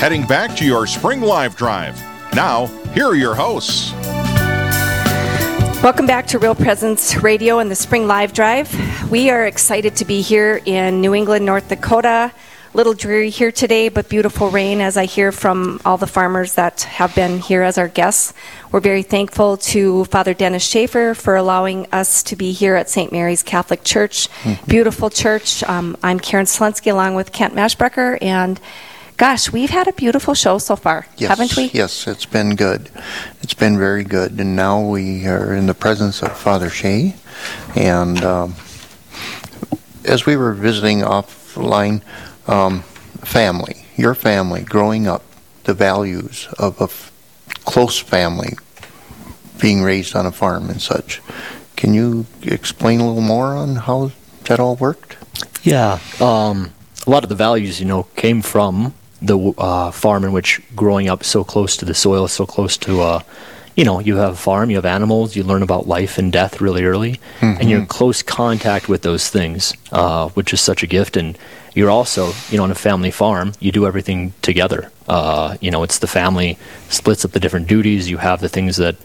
heading back to your Spring Live Drive. Now, here are your hosts. Welcome back to Real Presence Radio and the Spring Live Drive. We are excited to be here in New England, North Dakota. A little dreary here today, but beautiful rain as I hear from all the farmers that have been here as our guests. We're very thankful to Father Dennis Schaefer for allowing us to be here at St. Mary's Catholic Church. Mm-hmm. Beautiful church. Um, I'm Karen Selensky along with Kent Maershbecker, and gosh, we've had a beautiful show so far, yes, haven't we? Yes, it's been good. It's been very good. And now we are in the presence of Father Shea. And um, as we were visiting offline, um, family, your family, growing up, the values of a f- close family, being raised on a farm and such. Can you explain a little more on how that all worked? Yeah, um, a lot of the values, you know, came from the uh, farm in which growing up so close to the soil, so close to, uh, you know, you have a farm, you have animals, you learn about life and death really early, mm-hmm. and you're in close contact with those things, uh, which is such a gift. And you're also, you know, on a family farm, you do everything together. Uh, you know, it's the family splits up the different duties. You have the things that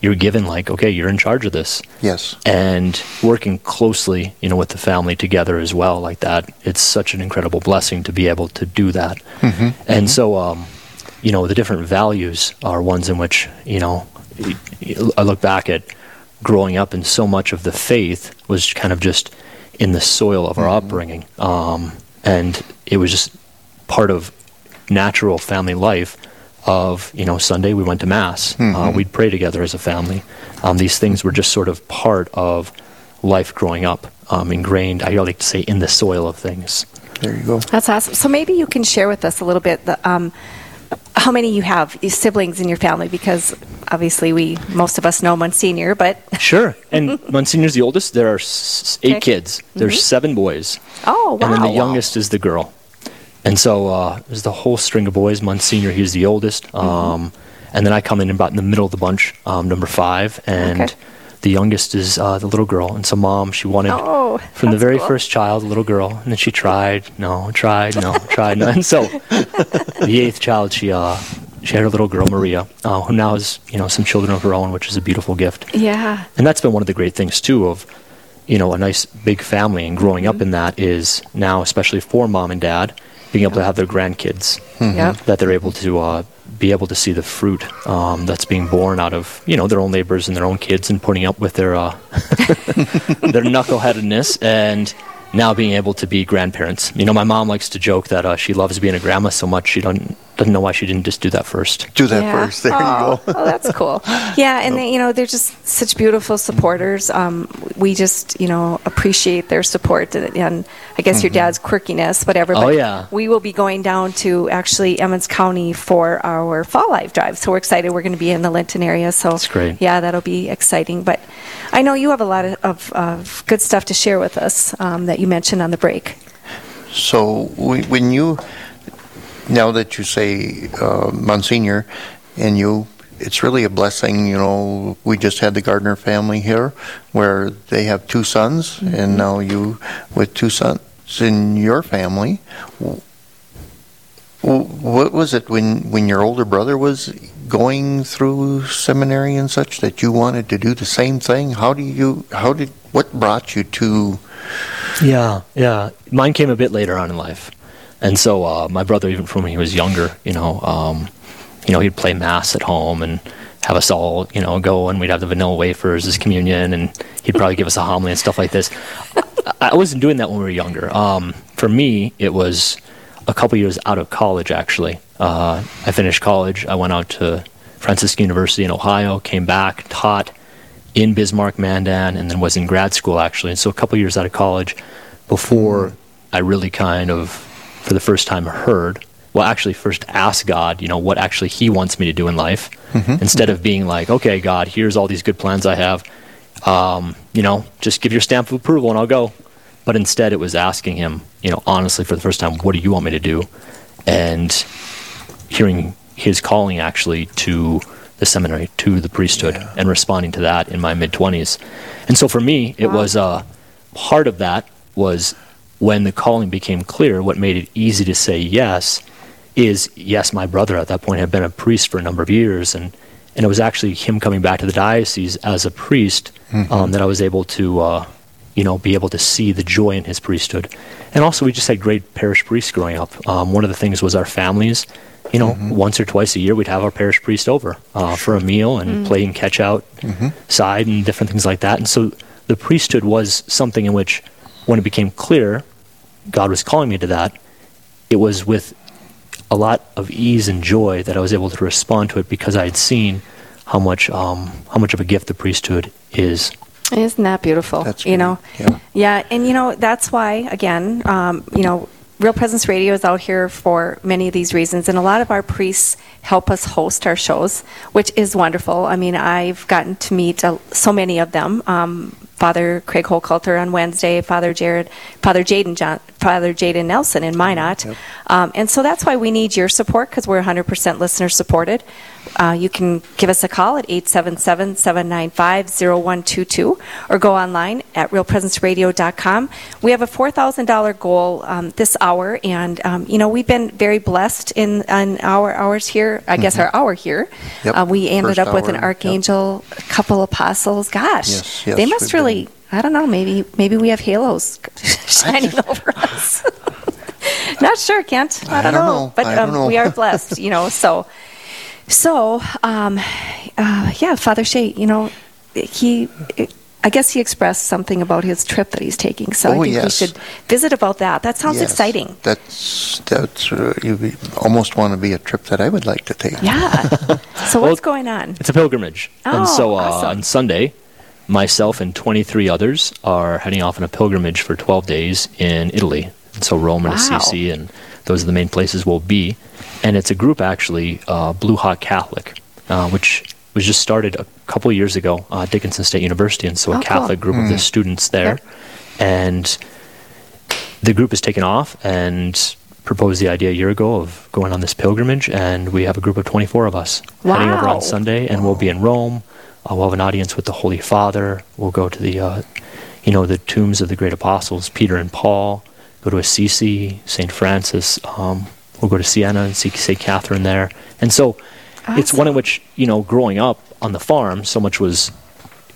you're given, like, okay, you're in charge of this. Yes. And working closely, you know, with the family together as well, like that, it's such an incredible blessing to be able to do that. Mm-hmm. And mm-hmm. so, um, you know, the different values are ones in which, you know, I look back at growing up, and so much of the faith was kind of just in the soil of our mm-hmm. upbringing. Um, and it was just part of natural family life of you know Sunday we went to mass, uh, mm-hmm. uh, we'd pray together as a family. Um, these things were just sort of part of life growing up, um, ingrained. I like to say in the soil of things. There you go. That's awesome. So maybe you can share with us a little bit the, um, how many you have siblings in your family because obviously we most of us know Monsignor, but sure. And Monsignor's the oldest. There are eight okay. kids. There's mm-hmm. seven boys. Oh wow! And then the youngest is the girl. And so uh, there's the whole string of boys. Monsignor, he's the oldest. Mm-hmm. Um, and then I come in about in the middle of the bunch, um, number five. And okay. the youngest is uh, the little girl. And so mom, she wanted oh, from the very cool. first child a little girl. And then she tried, no, tried, no, tried. No. And so the eighth child, she uh, she had her little girl Maria, uh, who now has you know some children of her own, which is a beautiful gift. Yeah. And that's been one of the great things too of you know a nice big family and growing mm-hmm. up in that is now especially for mom and dad being able to have their grandkids mm-hmm. that they're able to uh, be able to see the fruit um, that's being born out of you know their own neighbors and their own kids and putting up with their uh, their knuckleheadedness and now being able to be grandparents. You know, my mom likes to joke that uh, she loves being a grandma so much she don't doesn't know why she didn't just do that first. Do that yeah. first. There oh. you go. oh, that's cool. Yeah, and they, you know they're just such beautiful supporters. Um, we just you know appreciate their support and, and I guess mm-hmm. your dad's quirkiness, whatever. Oh yeah. We will be going down to actually Emmons County for our Fall Live Drive, so we're excited. We're going to be in the Linton area, so that's great. Yeah, that'll be exciting. But I know you have a lot of, of, of good stuff to share with us um, that you mentioned on the break. So when you now that you say uh, Monsignor and you, it's really a blessing. You know, we just had the Gardner family here where they have two sons, mm-hmm. and now you with two sons in your family. What was it when, when your older brother was going through seminary and such that you wanted to do the same thing? How do you, how did, what brought you to? Yeah, yeah. Mine came a bit later on in life. And so uh, my brother, even from when he was younger, you know, um, you know, he'd play mass at home and have us all, you know, go and we'd have the vanilla wafers as communion, and he'd probably give us a homily and stuff like this. I wasn't doing that when we were younger. Um, for me, it was a couple years out of college. Actually, uh, I finished college. I went out to Franciscan University in Ohio, came back, taught in Bismarck, Mandan, and then was in grad school actually. And so a couple years out of college before I really kind of for the first time heard well actually first ask god you know what actually he wants me to do in life mm-hmm. instead of being like okay god here's all these good plans i have um, you know just give your stamp of approval and i'll go but instead it was asking him you know honestly for the first time what do you want me to do and hearing his calling actually to the seminary to the priesthood yeah. and responding to that in my mid 20s and so for me it wow. was uh, part of that was when the calling became clear, what made it easy to say yes is yes, my brother at that point had been a priest for a number of years, and and it was actually him coming back to the diocese as a priest um, that I was able to. Uh, you know, be able to see the joy in his priesthood. And also, we just had great parish priests growing up. Um, one of the things was our families. You know, once or twice a year, we'd have our parish priest over uh, for a meal and playing catch out side and different things like that. And so, the priesthood was something in which, when it became clear, God was calling me to that. It was with a lot of ease and joy that I was able to respond to it because I had seen how much um, how much of a gift the priesthood is. Isn't that beautiful? That's you great, know, yeah. yeah, and you know that's why again, um, you know, Real Presence Radio is out here for many of these reasons, and a lot of our priests help us host our shows, which is wonderful. I mean, I've gotten to meet uh, so many of them. Um, Father Craig Holcoulter on Wednesday, Father Jared, Father Jaden John, Father Jaden Nelson in Minot, um, and so that's why we need your support because we're 100% listener supported. Uh, you can give us a call at 877-795-0122 or go online at realpresenceradio.com. We have a $4,000 goal um, this hour, and um, you know we've been very blessed in, in our hours here. I guess our hour here. Mm-hmm. Yep. Uh, we ended First up with an hour, yep. archangel, a couple apostles. Gosh, Yes, yes, they must really. been- I don't know. Maybe maybe we have halos shining over us. Not sure, Kent. I, I don't, know, know. but um, we are blessed, you know. So, so um, uh, yeah, Father Shea, you know, he. I guess he expressed something about his trip that he's taking. So I Oh, think we yes. should visit about that. That sounds Yes, exciting. That's that's uh, you almost want to be a trip that I would like to take. Yeah. so Well, what's going on? It's a pilgrimage. Oh, and so uh, awesome. on Sunday, myself and 23 others are heading off on a pilgrimage for 12 days in Italy. And so Rome and Wow. Assisi, and those are the main places we'll be. And it's a group, actually, uh, Blue Hawk Catholic, uh, which was just started a couple of years ago uh, Dickinson State University. And so Oh, a cool. Catholic group of the students there. And the group has taken off and proposed the idea a year ago of going on this pilgrimage, and we have a group of 24 of us heading over on Sunday, and we'll be in Rome. Uh, we'll have an audience with the Holy Father. We'll go to the, uh, you know, the tombs of the great apostles, Peter and Paul. Go to Assisi, Saint Francis. Um, we'll go to Siena and see Saint Catherine there. And so, it's one in which you know, growing up on the farm, so much was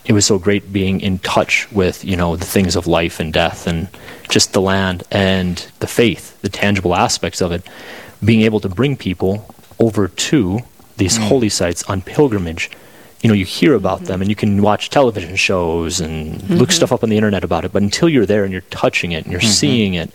it was so great being in touch with you know the things of life and death and just the land and the faith the tangible aspects of it. Being able to bring people over to these mm. holy sites on pilgrimage. You know you hear about mm-hmm. them and you can watch television shows and look mm-hmm. stuff up on the internet about it but until you're there and you're touching it and you're mm-hmm. seeing it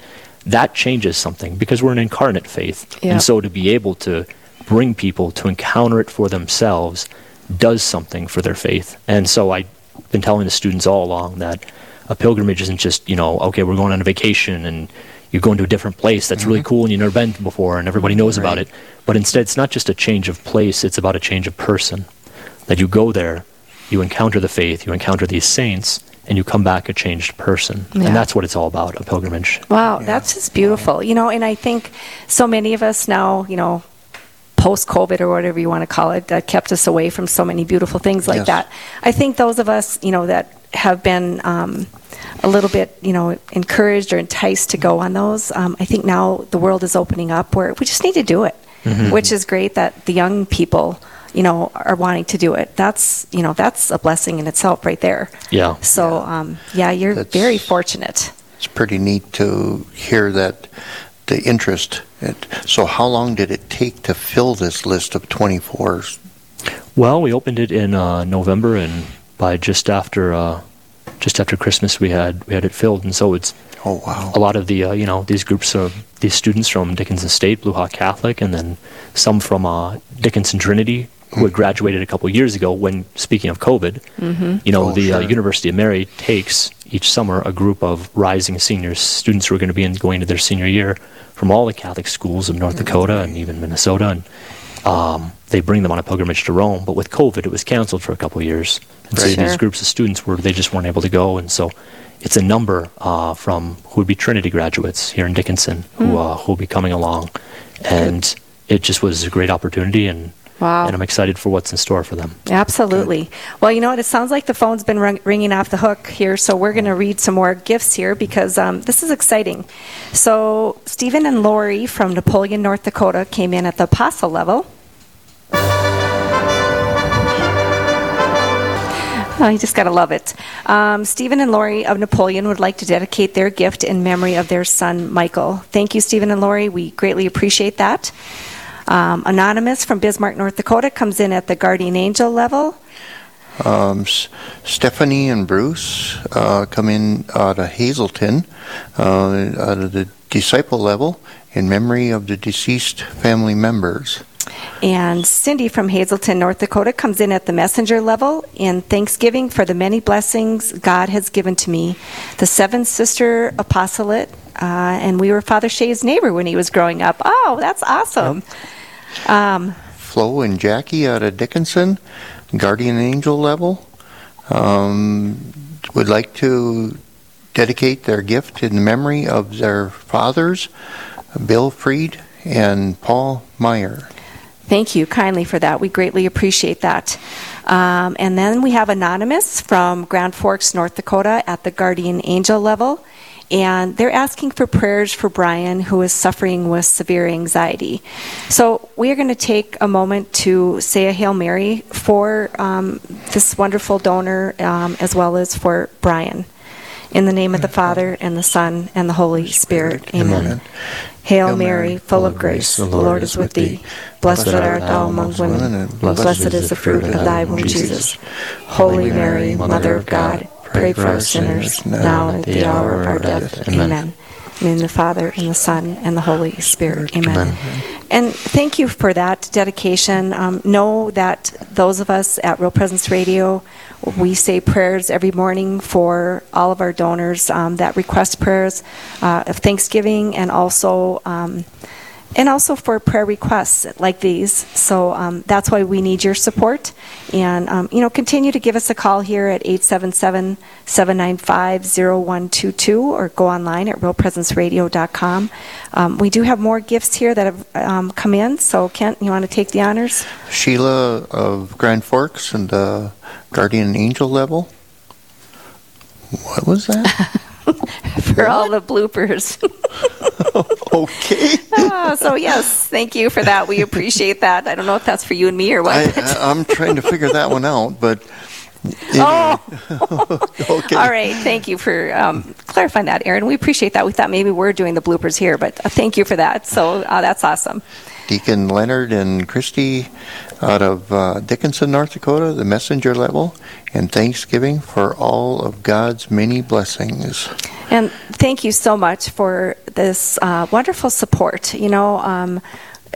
that changes something because we're an incarnate faith Yeah. and so to be able to bring people to encounter it for themselves does something for their faith. And so I've been telling the students all along that a pilgrimage isn't just, you know, okay, we're going on a vacation and you're going to a different place that's really mm-hmm. cool and you've never been before and everybody knows about it. But instead, it's not just a change of place, it's about a change of person. That you go there, you encounter the faith, you encounter these saints, and you come back a changed person. Yeah. And that's what it's all about, a pilgrimage. Wow, that's just beautiful. You know, and I think so many of us now, you know, post COVID or whatever you want to call it, that kept us away from so many beautiful things like Yes. that. I think those of us, you know, that have been um, a little bit, you know, encouraged or enticed to go on those, um, I think now the world is opening up where we just need to do it, which is great that the young people. You know, are wanting to do it. That's you know, that's a blessing in itself, right there. Yeah. So, um, yeah, you're That's- very fortunate. It's pretty neat to hear that the interest. It, so, how long did it take to fill this list of 24? Well, we opened it in uh, November, and by just after uh, just after Christmas, we had we had it filled, and so it's Oh, wow. a lot of the uh, you know these groups of these students from Dickinson State, Blue Hawk Catholic, and then some from uh, Dickinson Trinity who had graduated a couple years ago. When speaking of COVID, you know Oh, the uh. University of Mary takes each summer a group of rising seniors, students who are going to be in, going to their senior year from all the Catholic schools of North Dakota and even Minnesota, and um, they bring them on a pilgrimage to Rome. But with COVID, it was canceled for a couple of years, and so Right. these groups of students were they just weren't able to go, and so it's a number uh, from who would be Trinity graduates here in Dickinson who uh, who will be coming along, and it just was a great opportunity, and Wow. And I'm excited for what's in store for them. Absolutely. Well, you know what? It sounds like the phone's been rung- ringing off the hook here, so we're going to read some more gifts here because um, this is exciting. So, Stephen and Lori from Napoleon, North Dakota came in at the apostle level. Oh, you just got to love it. Um, Stephen and Lori of Napoleon would like to dedicate their gift in memory of their son, Michael. Thank you, Stephen and Lori. We greatly appreciate that. Um, Anonymous from Bismarck, North Dakota comes in at the guardian angel level. Um, S- Stephanie and Bruce uh, come in out of Hazelton, uh, out of the disciple level, in memory of the deceased family members. And Cindy from Hazelton, North Dakota comes in at the messenger level in thanksgiving for the many blessings God has given to me. The seven sister apostolate, uh, and we were Father Shea's neighbor when he was growing up. Oh, that's awesome. Um, Flo and Jackie out of Dickinson, guardian angel level, um, would like to dedicate their gift in memory of their fathers, Bill Freed and Paul Meyer. Thank you kindly for that. We greatly appreciate that. Um, and then we have Anonymous from Grand Forks, North Dakota, at the Guardian Angel level. And they're asking for prayers for Brian, who is suffering with severe anxiety. So we are going to take a moment to say a Hail Mary for um, this wonderful donor um, as well as for Brian. In the name of the Father, and the Son, and the Holy Spirit. Amen. Hail Mary, full of grace, the Lord is with thee. Blessed art thou among women, and blessed is the fruit of thy womb, Jesus. Holy Mary, Mother of God, pray for us sinners, now and at the hour of our death. Amen. And in the Father, and the Son, and the Holy Spirit. Amen. And thank you for that dedication. Um, know that those of us at Real Presence Radio, we say prayers every morning for all of our donors um, that request prayers uh, of thanksgiving and also. Um, and also for prayer requests like these. So um, that's why we need your support. And, um, you know, continue to give us a call here at 877 795 0122 or go online at realpresenceradio.com. Um, we do have more gifts here that have um, come in. So, Kent, you want to take the honors? Sheila of Grand Forks and the guardian angel level. What was that? for all the bloopers. okay. Ah, so, yes, thank you for that. We appreciate that. I don't know if that's for you and me or what. I, I'm trying to figure that one out, but. Oh. okay. All right, thank you for um, clarifying that, Aaron. We appreciate that. We thought maybe we're doing the bloopers here, but uh, thank you for that. So uh, that's awesome. Deacon Leonard and Christy out of uh, Dickinson, North Dakota, the messenger level, and thanksgiving for all of God's many blessings. And thank you so much for this uh, wonderful support. You know, um,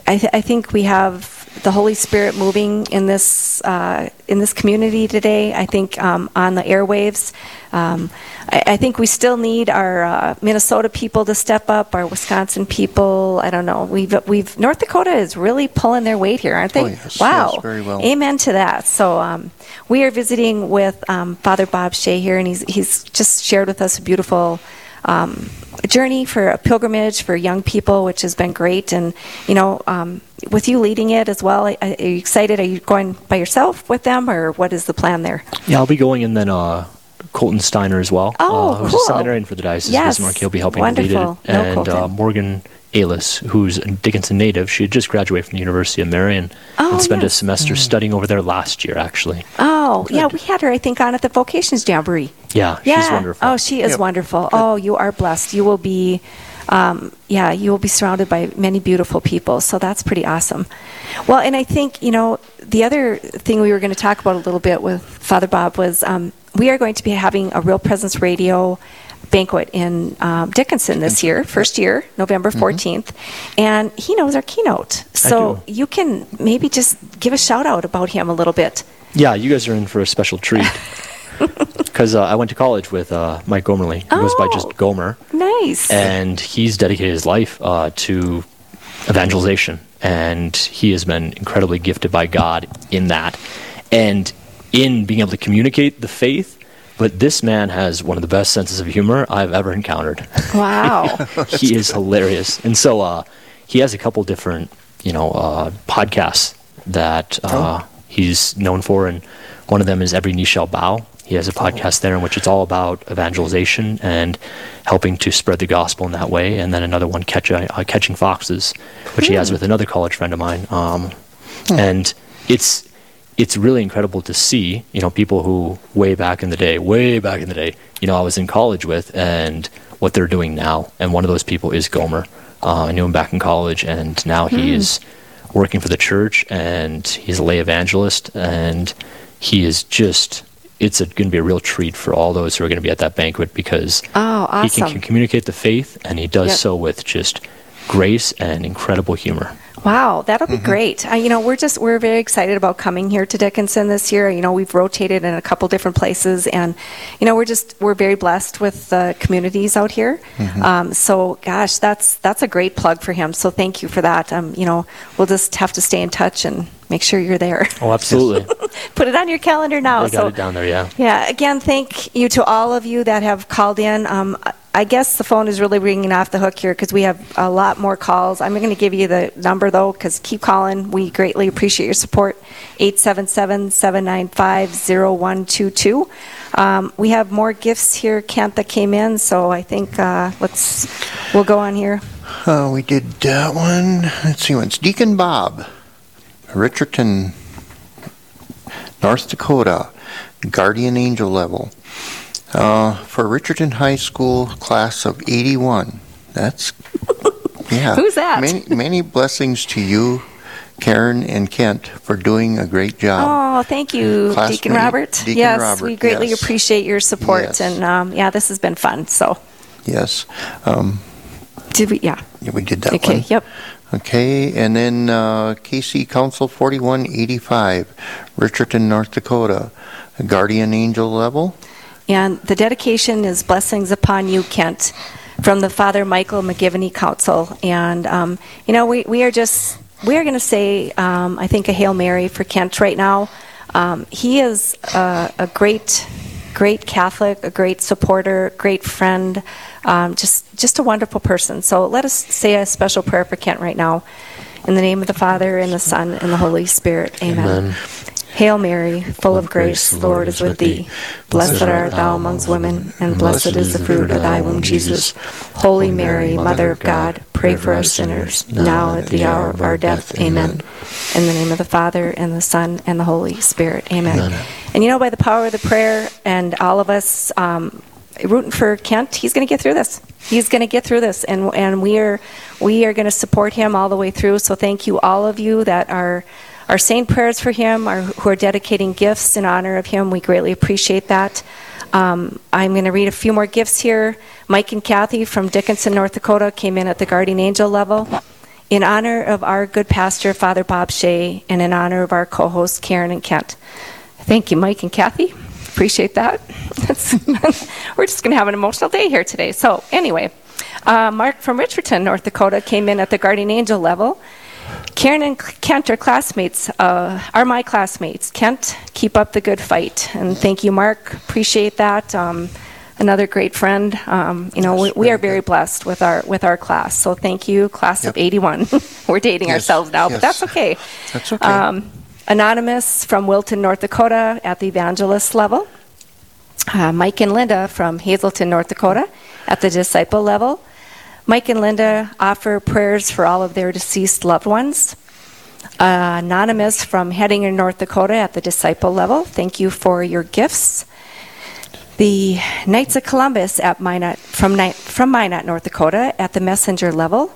I, th- I think we have the Holy Spirit moving in this uh, in this community today. I think um, on the airwaves. Um, I, I think we still need our uh, Minnesota people to step up, our Wisconsin people. I don't know. We've we've North Dakota is really pulling their weight here, aren't they? Oh, yes, wow. yes, very well. Amen to that. So um, we are visiting with um, Father Bob Shea here, and he's he's just shared with us a beautiful um, journey for a pilgrimage for young people, which has been great. And you know, um, with you leading it as well, are are you excited? Are you going by yourself with them, or what is the plan there? Yeah, I'll be going and then uh, Colton Steiner as well. Oh, uh, who's cool. a seminarian for the Diocese Yes. of Bismarck. He'll be helping Wonderful. lead it. No, and uh, Morgan Alis, who's a Dickinson native. She had just graduated from the University of Marion Oh, and spent yes. a semester studying over there last year, actually. Oh, yeah, we had her, I think, on at the Vocations Jamboree. Yeah, Yeah. she's wonderful. Oh, she is Yep. wonderful. Oh, you are blessed. You will be, um, yeah, you will be surrounded by many beautiful people. So that's pretty awesome. Well, and I think, you know, the other thing we were going to talk about a little bit with Father Bob was um, we are going to be having a Real Presence Radio banquet in um, Dickinson this year, first year, November 14th. And he knows our keynote. So you can maybe just give a shout out about him a little bit. Yeah, you guys are in for a special treat. Because uh, I went to college with uh, Mike Gormley. He goes by Oh. just Gomer. Nice. and he's dedicated his life uh, to evangelization and he has been incredibly gifted by god in that and in being able to communicate the faith but this man has one of the best senses of humor i've ever encountered wow. he is hilarious and so uh, he has a couple different you know uh, podcasts that uh, he's known for, and one of them is Every Knee Shall Bow. He has a podcast there in which it's all about evangelization and helping to spread the gospel in that way. And then another one, Catch, uh, Catching Foxes, which he has with another college friend of mine. Um, And it's it's really incredible to see, you know, people who way back in the day, way back in the day, you know, I was in college with, and what they're doing now. And one of those people is Gomer. Uh, I knew him back in college, and now he is working for the church, and he's a lay evangelist, and he is just. It's going to be a real treat for all those who are going to be at that banquet because Oh, he can, can communicate the faith, and he does Yep. so with just grace and incredible humor. Wow, that'll Mm-hmm. be great. Uh, you know, we're just we're very excited about coming here to Dickinson this year. You know, we've rotated in a couple different places, and you know, we're just we're very blessed with the communities out here. Mm-hmm. Um, so, gosh, that's that's a great plug for him. So, thank you for that. Um, you know, we'll just have to stay in touch and make sure you're there. Oh, absolutely. Put it on your calendar now. I got so, it down there, yeah. yeah, again, thank you to all of you that have called in. Um, I- I guess the phone is really ringing off the hook here because we have a lot more calls. I'm going to give you the number though because keep calling. We greatly appreciate your support. 877-795-0122. Um, we have more gifts here, Kent, that came in, so I think uh, let's we'll go on here. Uh, we did that one. Let's see, it's Deacon Bob, Richardson, North Dakota, Guardian Angel level. Uh, for Richardson High School class of 81. That's, yeah. Who's that? Many, many blessings to you, Karen and Kent, for doing a great job. Oh, thank you, Classmate Deacon Robert. Deacon yes, Robert, we greatly yes. appreciate your support, Yes. and um, yeah, this has been fun. So, Yes. Um, did we? Yeah. yeah, we did that Okay. one. Yep. Okay, and then uh, KC Council 4185, Richardson, North Dakota, Guardian Angel level. And the dedication is Blessings Upon You, Kent, from the Father Michael McGivney Council. And, um, you know, we, we are just, we are going to say, um, I think, a Hail Mary for Kent right now. Um, he is a, a great, great Catholic, a great supporter, great friend, um, just, just a wonderful person. So let us say a special prayer for Kent right now. In the name of the Father, and the Son, and the Holy Spirit. Amen. Amen. Hail Mary, full of grace, the Lord is with thee. Blessed art thou amongst women, and blessed is the fruit of thy womb, Jesus. Holy Mary, Mother of God, pray for us sinners, now at the hour of our death. Amen. In the name of the Father, and the Son, and the Holy Spirit. Amen. And you know, by the power of the prayer, and all of us um, rooting for Kent, he's going to get through this. He's going to get through this, and and we are we are going to support him all the way through. So thank you, all of you that are are saying prayers for him, or who are dedicating gifts in honor of him. We greatly appreciate that. Um, I'm going to read a few more gifts here. Mike and Kathy from Dickinson, North Dakota, came in at the Guardian Angel level. In honor of our good pastor, Father Bob Shea, and in honor of our co hosts, Karen and Kent. Thank you, Mike and Kathy. Appreciate that. We're just going to have an emotional day here today. So, anyway, uh, Mark from Richardson, North Dakota, came in at the Guardian Angel level. Karen and Kent are classmates, uh, are my classmates. Kent, keep up the good fight. And thank you, Mark. Appreciate that. Um, another great friend. Um, you know, we, we are very blessed with our with our class. So thank you, class of 81. We're dating Yes, ourselves now, but that's okay. That's okay. Um, Anonymous from Wilton, North Dakota, at the evangelist level. Uh, Mike and Linda from Hazelton, North Dakota, at the disciple level. Mike and Linda offer prayers for all of their deceased loved ones. Uh, Anonymous from Hettinger, North Dakota, at the disciple level. Thank you for your gifts. The Knights of Columbus at Minot, from, from Minot, North Dakota, at the messenger level.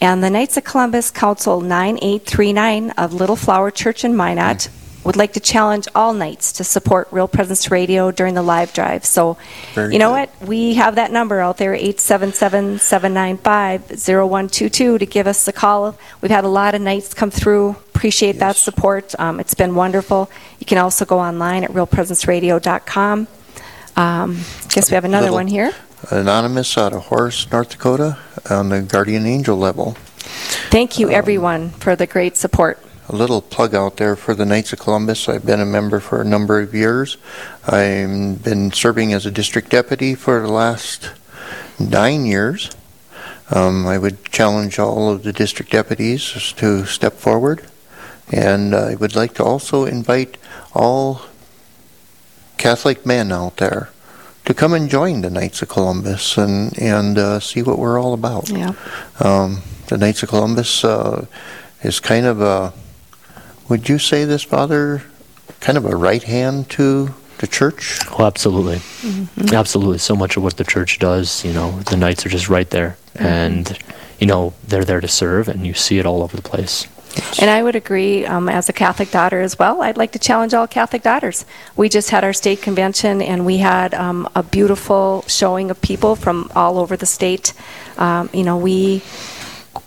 And the Knights of Columbus Council 9839 of Little Flower Church in Minot would like to challenge all Knights to support Real Presence Radio during the live drive. So, Very you know good. what? We have that number out there, 877 795 0122, to give us a call. We've had a lot of Knights come through. Appreciate that support. Um, it's been wonderful. You can also go online at realpresenceradio.com. Um, guess we have another Little- one here. Anonymous out of Horace, North Dakota, on the Guardian Angel level. Thank Um, you, everyone, for the great support. A little plug out there for the Knights of Columbus. I've been a member for a number of years. I've been serving as a district deputy for the last nine years. Um, I would challenge all of the district deputies to step forward And I would like to also invite all Catholic men out there to come and join the Knights of Columbus and and uh, see what we're all about. Yeah. Um, the Knights of Columbus uh, is kind of a, would you say this, Father, kind of a right hand to the church? Oh, absolutely, absolutely. So much of what the church does, you know, the knights are just right there, and you know they're there to serve, and you see it all over the place. And I would agree, um, as a Catholic daughter as well, I'd like to challenge all Catholic daughters. We just had our state convention, and we had um, a beautiful showing of people from all over the state. Um, you know, we.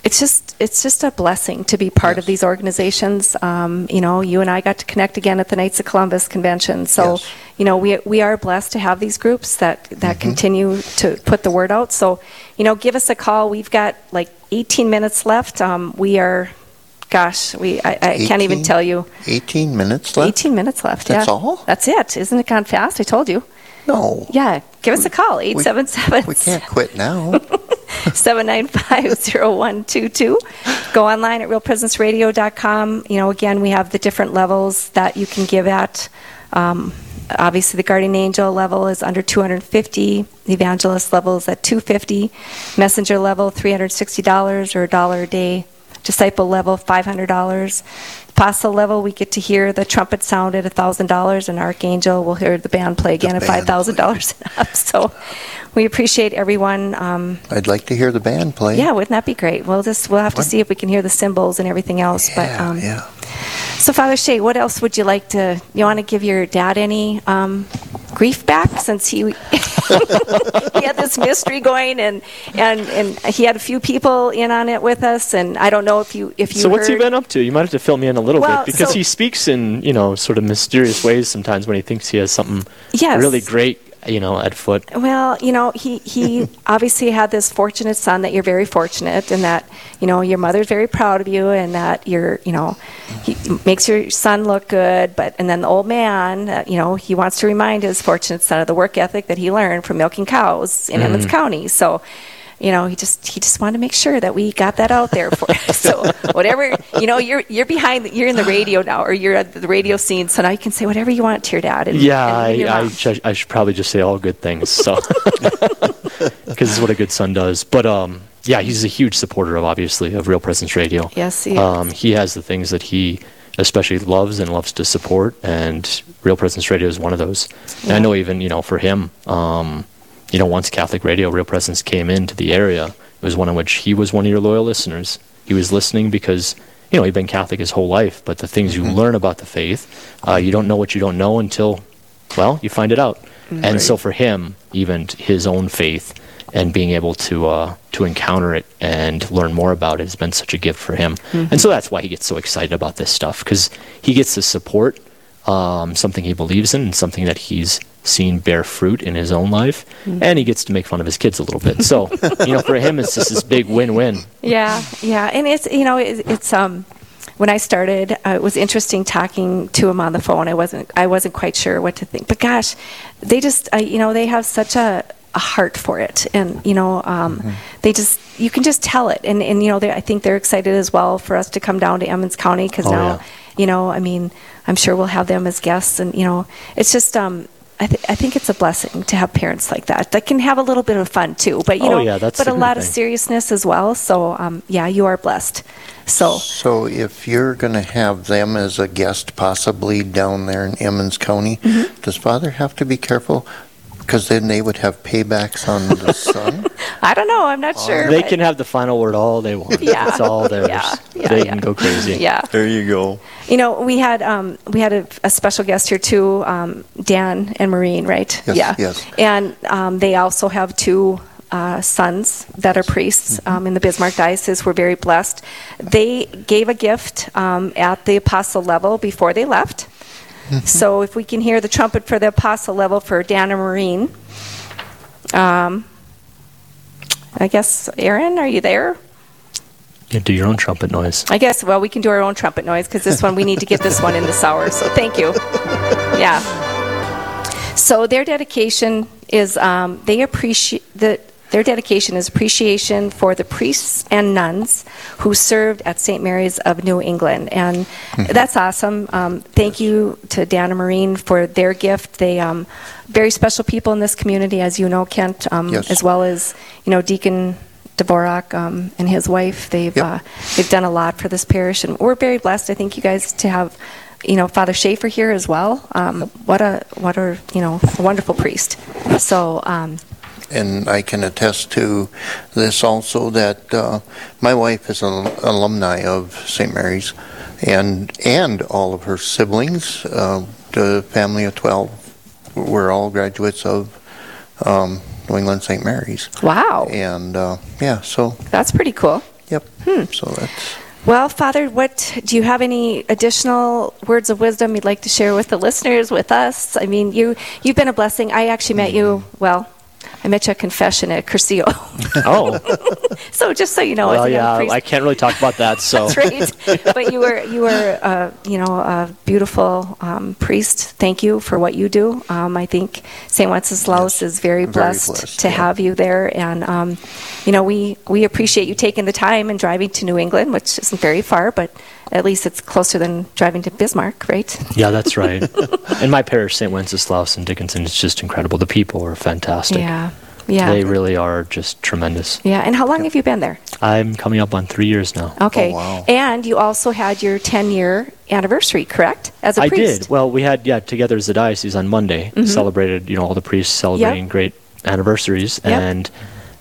It's just it's just a blessing to be part of these organizations. Um, you know, you and I got to connect again at the Knights of Columbus convention. So, Yes. you know, we we are blessed to have these groups that that continue to put the word out. So, you know, give us a call. We've got like 18 minutes left. Um, we are, gosh, we I, I can't even tell you. 18 minutes left? 18 minutes left. That's yeah. all? That's it. Isn't it gone fast? I told you. No. Yeah. Give us a call. 877 We can't quit now. 795-0122. Go online at realpresenceradio.com. You know, again, we have the different levels that you can give at. Um, obviously, the guardian angel level is under 250. The evangelist level is at 250. Messenger level, $360 or a dollar a day. Disciple level, $500. Apostle level, we get to hear the trumpet sound at $1,000, and Archangel, we'll hear the band play again at band $5,000 and up. So we appreciate everyone. Um, I'd like to hear the band play. yeah, wouldn't that be great? We'll just we'll have to What? see if we can hear the cymbals and everything else. but Yeah, um, yeah. so, Father Shea, what else would you like to? You want to give your dad any um, grief back since he he had this mystery going and and and he had a few people in on it with us, and I don't know if you if you so what's he been up to? You might have to fill me in a little Well, bit because so- he speaks in you know sort of mysterious ways sometimes when he thinks he has something Yes. really great you know at foot. Well, you know, he, he obviously had this fortunate son that you're very fortunate and that, you know, your mother's very proud of you and that you're, you know, he makes your son look good. But, and then the old man, uh, you know, he wants to remind his fortunate son of the work ethic that he learned from milking cows in Emmons County. So, you know, he just he just wanted to make sure that we got that out there for. so whatever you know, you're you're behind, you're in the radio now, or you're at the radio scene, so now you can say whatever you want to your dad. And, Yeah, and I, I, I should probably just say all good things. So, because is what a good son does. But um, yeah, he's a huge supporter of obviously of Real Presence Radio. Yes, he is. Um, he has the things that he especially loves and loves to support, and Real Presence Radio is one of those. And I know even you know for him, um, you know, once Catholic Radio, Real Presence came into the area, it was one in which he was one of your loyal listeners. He was listening because you know he'd been Catholic his whole life, but the things you learn about the faith, uh, you don't know what you don't know until, well, you find it out. And so for him, even his own faith and being able to uh, to encounter it and learn more about it has been such a gift for him. And so that's why he gets so excited about this stuff because he gets to support um, something he believes in and something that he's seen bear fruit in his own life, and he gets to make fun of his kids a little bit. So you know, for him, it's just this big win-win. Yeah, yeah, and it's you know it, it's um when I started, uh, it was interesting talking to him on the phone. I wasn't I wasn't quite sure what to think, but gosh, they just I, you know they have such a a heart for it, and you know um, they just you can just tell it, and and you know they, I think they're excited as well for us to come down to Emmons County because Oh, now yeah. you know I mean I'm sure we'll have them as guests, and you know it's just um. I, th- I think it's a blessing to have parents like that that can have a little bit of fun too, but you Oh, know, yeah, that's but a good lot of seriousness as well. So, um, yeah, you are blessed. So, So if you're going to have them as a guest possibly down there in Emmons County, Mm-hmm. does Father have to be careful? Because then they would have paybacks on the son? I don't know. I'm not sure. They but- can have the final word all they want. Yeah. It's all theirs. Yeah, yeah, they yeah. can go crazy. Yeah. There you go. You know, we had um, we had a, a special guest here too, um, Dan and Maureen, right? Yes, yeah. yes. And um, they also have two uh, sons that are priests Mm-hmm. um, in the Bismarck diocese. We're very blessed. They gave a gift um, at the apostle level before they left. So if we can hear the trumpet for the apostle level for Dan and Maureen. Um, I guess, Aaron, are you there? You do your own trumpet noise. I guess, well, we can do our own trumpet noise because this one, we need to get this one in this hour. So thank you. Yeah. So their dedication is um, they appreciate the their dedication is appreciation for the priests and nuns who served at St. Mary's of New England. And that's awesome. Um, thank you to Dan and Maureen for their gift. They um, very special people in this community, as you know, Kent, um, Yes. as well as you know Deacon Dvorak um, and his wife. They've Yep. uh, they've done a lot for this parish, and we're very blessed. I think you guys to have. You know, Father Schaefer here as well. Um, what a what a you know a wonderful priest. So um, And I can attest to this also that uh, my wife is an alumni of St. Mary's, and and all of her siblings, uh, the family of twelve, were all graduates of um, New England St. Mary's. wow, And uh, yeah, so that's pretty cool. yep. Hmm. So that's Well, Father, what do you have any additional words of wisdom you'd like to share with the listeners, with us? I mean, you you've been a blessing. I actually met you. Well, I met you at confession at Cursillo. Oh, so just so you know, well, as a young yeah, priest, I can't really talk about that. So that's right. but you were you were uh, you know a beautiful um, priest. Thank you for what you do. Um, I think Saint Wenceslaus is very Very blessed, blessed, to yeah. have you there, and um, you know we we appreciate you taking the time and driving to New England, which isn't very far, but at least it's closer than driving to Bismarck, right? yeah, that's right. In my parish, St. Wenceslaus and Dickinson, it's just incredible. The people are fantastic. Yeah, yeah, They really are just tremendous. yeah. And how long have you been there? I'm coming up on three years now. Okay, Oh, wow. and you also had your 10 year anniversary, correct? As a I priest. I did. Well, we had yeah together as a diocese on Monday Mm-hmm. celebrated you know all the priests celebrating great anniversaries Yep. and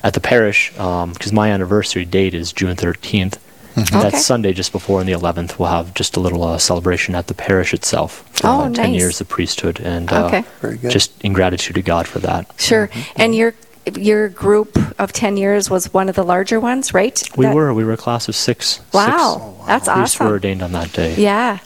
at the parish because my anniversary date is June 13th. Okay. That's Sunday just before, on the 11th we'll have just a little uh, celebration at the parish itself for Oh, uh, 10 nice. years of priesthood, and uh, Okay. Just in gratitude to God for that. Sure. And your your group of 10 years was one of the larger ones, right? We That- were we were a class of six. Wow. That's awesome. priests were ordained on that day. Yeah.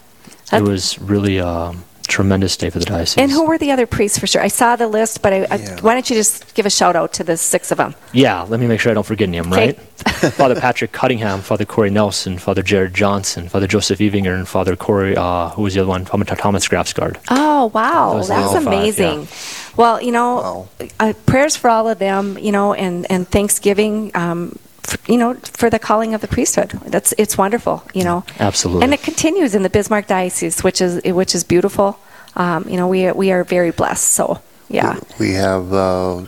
it was really a tremendous day for the diocese. and who were the other priests for sure? I saw the list, but I, I, Yeah. why don't you just give a shout out to the six of them? Yeah, let me make sure I don't forget any of them, right? Father Patrick Cunningham, Father Corey Nelson, Father Jared Johnson, Father Joseph Evinger, and Father Corey, uh, who was the other one? Father Thomas Grafsgaard. Oh, wow. Those That's all five, amazing. Well, you know, Wow. uh, prayers for all of them, you know, and, and Thanksgiving, um, f you know, for the calling of the priesthood. That's It's wonderful, you know. Absolutely. And it continues in the Bismarck Diocese, which is which is beautiful. Um, you know, we are, we are very blessed. So, yeah. we have a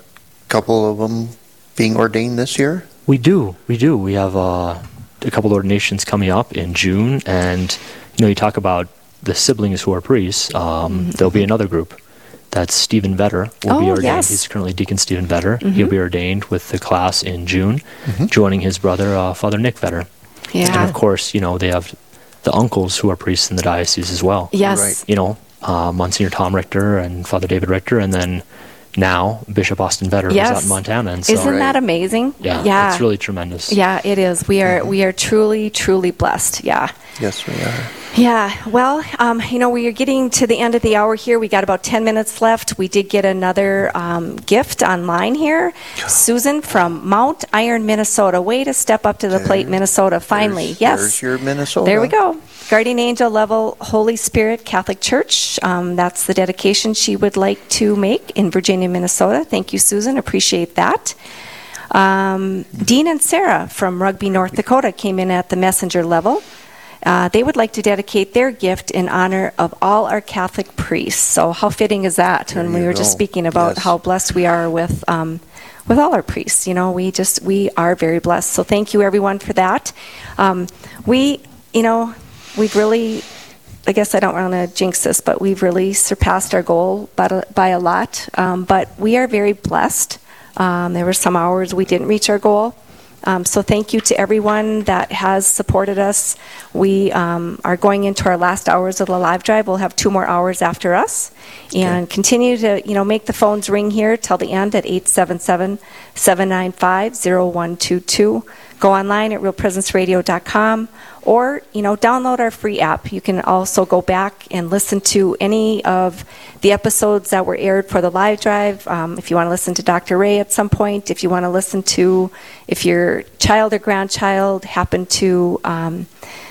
couple of them being ordained this year. We do, we do. We have uh, a couple ordinations coming up in June, and you know, you talk about the siblings who are priests. Um, There'll be another group. That's Stephen Vetter will be Oh, ordained. yes. He's currently Deacon Stephen Vetter. He'll be ordained with the class in June, joining his brother uh, Father Nick Vetter. Yeah. And of course, you know, they have the uncles who are priests in the diocese as well. Yes. Right. You know, uh, Monsignor Tom Richter and Father David Richter, and then now Bishop Austin Vetter, who's out in Montana. And so, Isn't that amazing? yeah, Yeah. it's really tremendous. yeah, it is. We are we are truly truly blessed. Yeah. Yes, we are. Yeah, well, um, you know, we are getting to the end of the hour here. We got about 10 minutes left. We did get another um, gift online here. Susan from Mount Iron, Minnesota. Way to step up to the plate, Minnesota, finally. There's- yes. There's your Minnesota. There we go. Guardian Angel Level Holy Spirit Catholic Church. Um, that's the dedication she would like to make in Virginia, Minnesota. Thank you, Susan. Appreciate that. Um, Dean and Sarah from Rugby, North Dakota came in at the messenger level. Uh, they would like to dedicate their gift in honor of all our Catholic priests. So, how fitting is that? There when we were just speaking about Yes. how blessed we are with um, with all our priests. You know, we just we are very blessed. So, thank you everyone for that. Um, we, you know, we've really. I guess I don't want to jinx this, but we've really surpassed our goal by, a- by a lot. Um, but we are very blessed. Um, there were some hours we didn't reach our goal. Um, so thank you to everyone that has supported us. We um, are going into our last hours of the live drive. We'll have two more hours after us, and continue to you know make the phones ring here till the end at 877-795-0122. Go online at realpresenceradio.com or you know download our free app. You can also go back and listen to any of the episodes that were aired for the live drive. Um, if you want to listen to Dr. Ray at some point, if you want to listen to if your child or grandchild happened to um,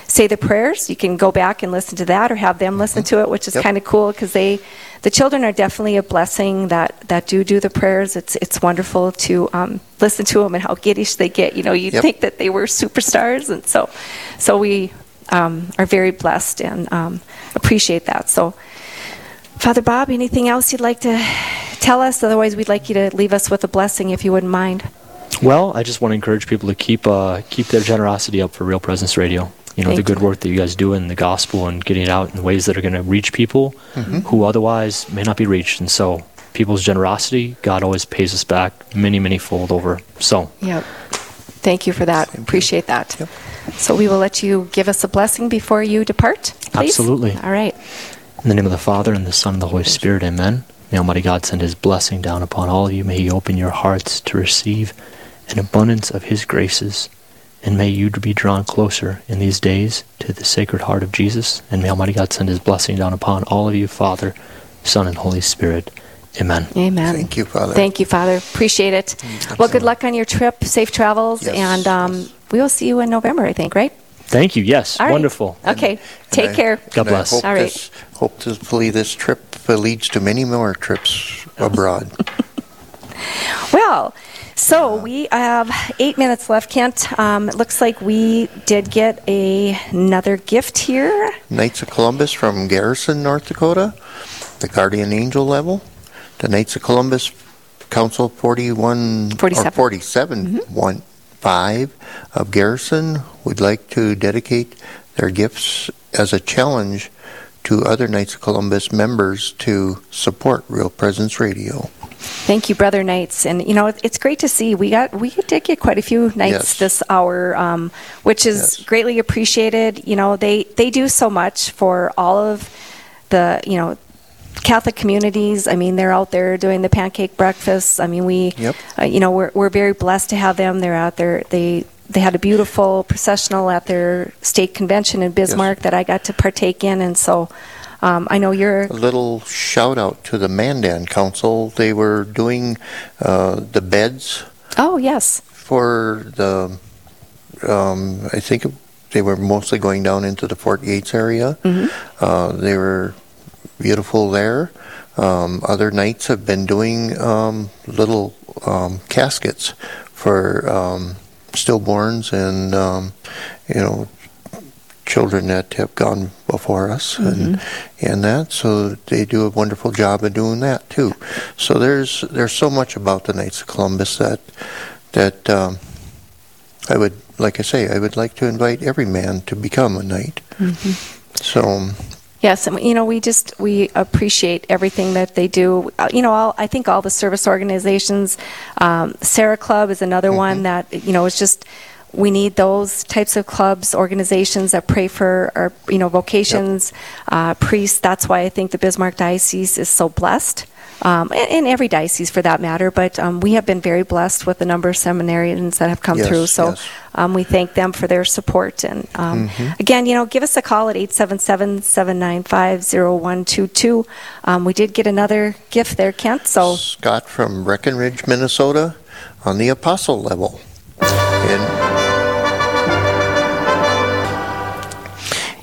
say the prayers. You can go back and listen to that, or have them listen to it, which is Yep. kind of cool because they, the children are definitely a blessing that that do do the prayers. It's it's wonderful to um, listen to them and how giddish they get. You know, you'd Yep. think that they were superstars, and so so we um, are very blessed and um, appreciate that. So. Father Bob, anything else you'd like to tell us? Otherwise, we'd like you to leave us with a blessing if you wouldn't mind. Well, I just want to encourage people to keep uh, keep their generosity up for Real Presence Radio. You know, Thank the good you. work that you guys do in the gospel and getting it out in ways that are going to reach people Mm-hmm. who otherwise may not be reached. And so, people's generosity, God always pays us back many, many fold over. So, Yep. Thank you for that. Appreciate that. So we will let you give us a blessing before you depart, please. Absolutely. All right. in the name of the Father, and the Son, and the Holy Spirit, amen. May Almighty God send His blessing down upon all of you. May He open your hearts to receive an abundance of His graces. And may you be drawn closer in these days to the Sacred Heart of Jesus. And may Almighty God send His blessing down upon all of you, Father, Son, and Holy Spirit. Amen. Amen. Thank you, Father. Thank you, Father. Appreciate it. Well, good luck on your trip. Safe travels. Yes, and um, yes. we will see you in November, I think, right? Thank you. Yes. All right. Wonderful. Okay. Take And I- care. God and I bless. hope All right. this- Hopefully, this trip uh, leads to many more trips abroad. Well, so we have eight minutes left, Kent. Um, it looks like we did get a, another gift here. Knights of Columbus from Garrison, North Dakota, the Guardian Angel level. The Knights of Columbus Council 41 47. or 47 one five of Garrison would like to dedicate their gifts as a challenge to other Knights of Columbus members to support Real Presence Radio. Thank you, Brother Knights, and you know it's great to see we got we did get quite a few Knights Yes. this hour, um, which is Yes. greatly appreciated. You know they they do so much for all of the you know Catholic communities. I mean they're out there doing the pancake breakfasts. I mean we Yep. uh, you know we're we're very blessed to have them. They're out there. They they had a beautiful processional at their state convention in Bismarck that I got to partake in, and so. Um, I know you're A little shout out to the Mandan Council. They were doing uh, the beds Oh yes, for the, um, I think they were mostly going down into the Fort Yates area. Uh, they were beautiful there. Um, other Knights have been doing um, little um, caskets for um, stillborns and um, you know children that have gone before us and and that so they do a wonderful job of doing that too. So there's there's so much about the Knights of Columbus that that um, I would like I say I would like to invite every man to become a knight. So Yes, and you know we just we appreciate everything that they do. Uh, You know, all, I think all the service organizations, um, Serra Club is another one that you know is just we need those types of clubs, organizations that pray for our you know vocations, uh, priests. That's why I think the Bismarck Diocese is so blessed. Um, and, and every diocese for that matter, but um, we have been very blessed with the number of seminarians that have come Yes, through. So yes. um, we thank them for their support. And um, Mm-hmm. again, you know, give us a call at 877-795-0122. Um, we did get another gift there, Kent. So Scott from Breckenridge, Minnesota, on the apostle level. And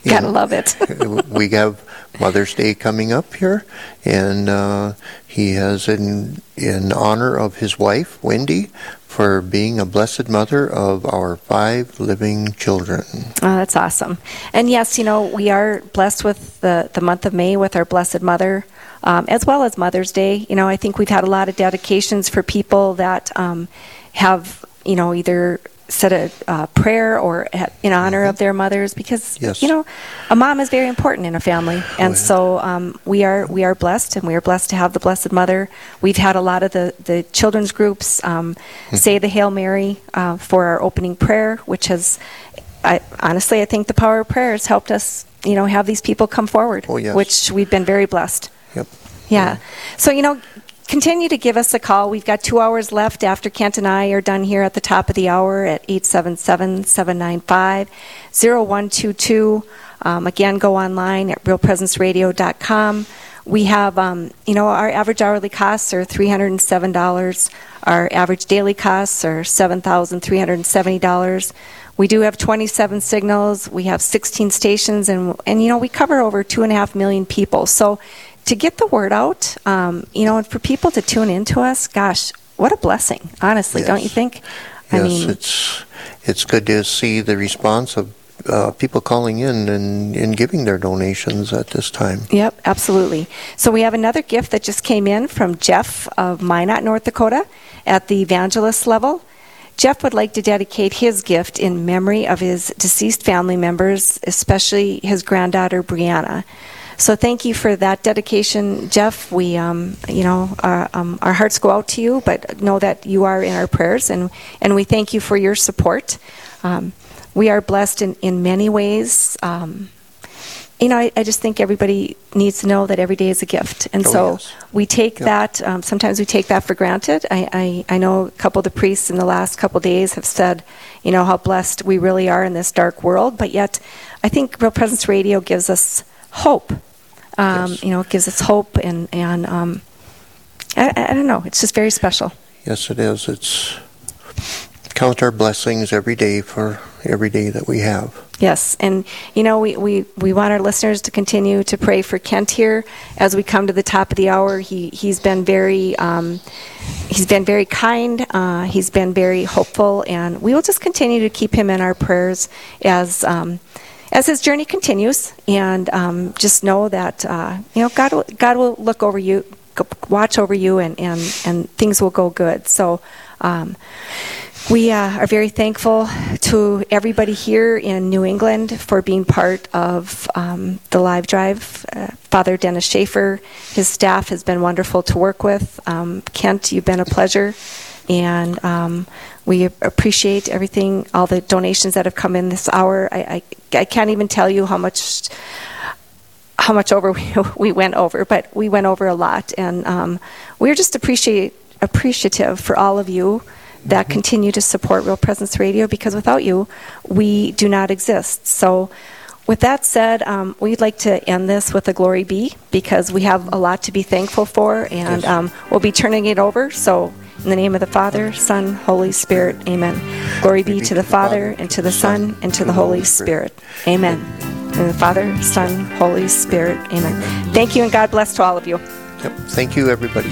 gotta love it. we have Mother's Day coming up here, and uh, he has in in honor of his wife Wendy for being a blessed mother of our five living children. Oh, that's awesome. And yes, you know, we are blessed with the, the month of May with our Blessed Mother, um, as well as Mother's Day. You know, I think we've had a lot of dedications for people that um, have, you know, either said a uh, prayer or in honor of their mothers because, Mm-hmm. Yes. you know, a mom is very important in a family. And yeah. so um, we are we are blessed and we are blessed to have the Blessed Mother. We've had a lot of the, the children's groups um, say the Hail Mary uh, for our opening prayer, which has I, honestly, I think the power of prayer has helped us, you know, have these people come forward, Oh, yes. which we've been very blessed. Yep. Yeah. So, you know, continue to give us a call. We've got two hours left after Kent and I are done here at the top of the hour at 877 795 0122. Um, again, go online at realpresenceradio.com. We have, um, you know, our average hourly costs are $307. Our average daily costs are $7,370. we do have 27 signals. We have 16 stations, and and you know we cover over two and a half million people. So to get the word out, um, you know, and for people to tune into us, gosh, what a blessing! Honestly, don't you Yes. think? Yes, it's it's good to see the response of uh, people calling in and, and giving their donations at this time. Yep, absolutely. So we have another gift that just came in from Jeff of Minot, North Dakota, at the evangelist level. Jeff would like to dedicate his gift in memory of his deceased family members, especially his granddaughter Brianna. So thank you for that dedication, Jeff. We, um, you know, our, um, our hearts go out to you, but know that you are in our prayers, and and we thank you for your support. Um, we are blessed in in many ways. Um, you know, I, I just think everybody needs to know that every day is a gift, and Oh, so yes. we take Yep. that. Um, sometimes we take that for granted. I, I, I know a couple of the priests in the last couple of days have said, you know, how blessed we really are in this dark world. But yet, I think Real Presence Radio gives us hope. Um, Yes. You know, it gives us hope, and and um, I, I don't know. It's just very special. Yes, it is. It's count our blessings every day for every day that we have. Yes, and you know we, we, we want our listeners to continue to pray for Kent here as we come to the top of the hour. He he's been very um, he's been very kind. Uh, he's been very hopeful, and we will just continue to keep him in our prayers as um, as his journey continues. And um, just know that uh, you know God will, God will look over you, watch over you, and and and things will go good. So. Um, we uh, are very thankful to everybody here in New England for being part of um, the live drive. Uh, Father Dennis Schaefer, his staff has been wonderful to work with. Um, Kent, you've been a pleasure. And um, we appreciate everything, all the donations that have come in this hour. I, I, I can't even tell you how much how much over we, we went over, but we went over a lot, and um, we're just appreciate appreciative for all of you that continue to support Real Presence Radio because without you, we do not exist. So. With that said, um, we'd like to end this with a glory be because we have a lot to be thankful for, and um, we'll be turning it over. So, in the name of the Father, Son, Holy Spirit, Amen. Glory be to the Father, and to the Son, and to the Holy Spirit. Amen. In the Father, Son, Holy Spirit. Amen. Thank you, and God bless to all of you. Yep. Thank you, everybody.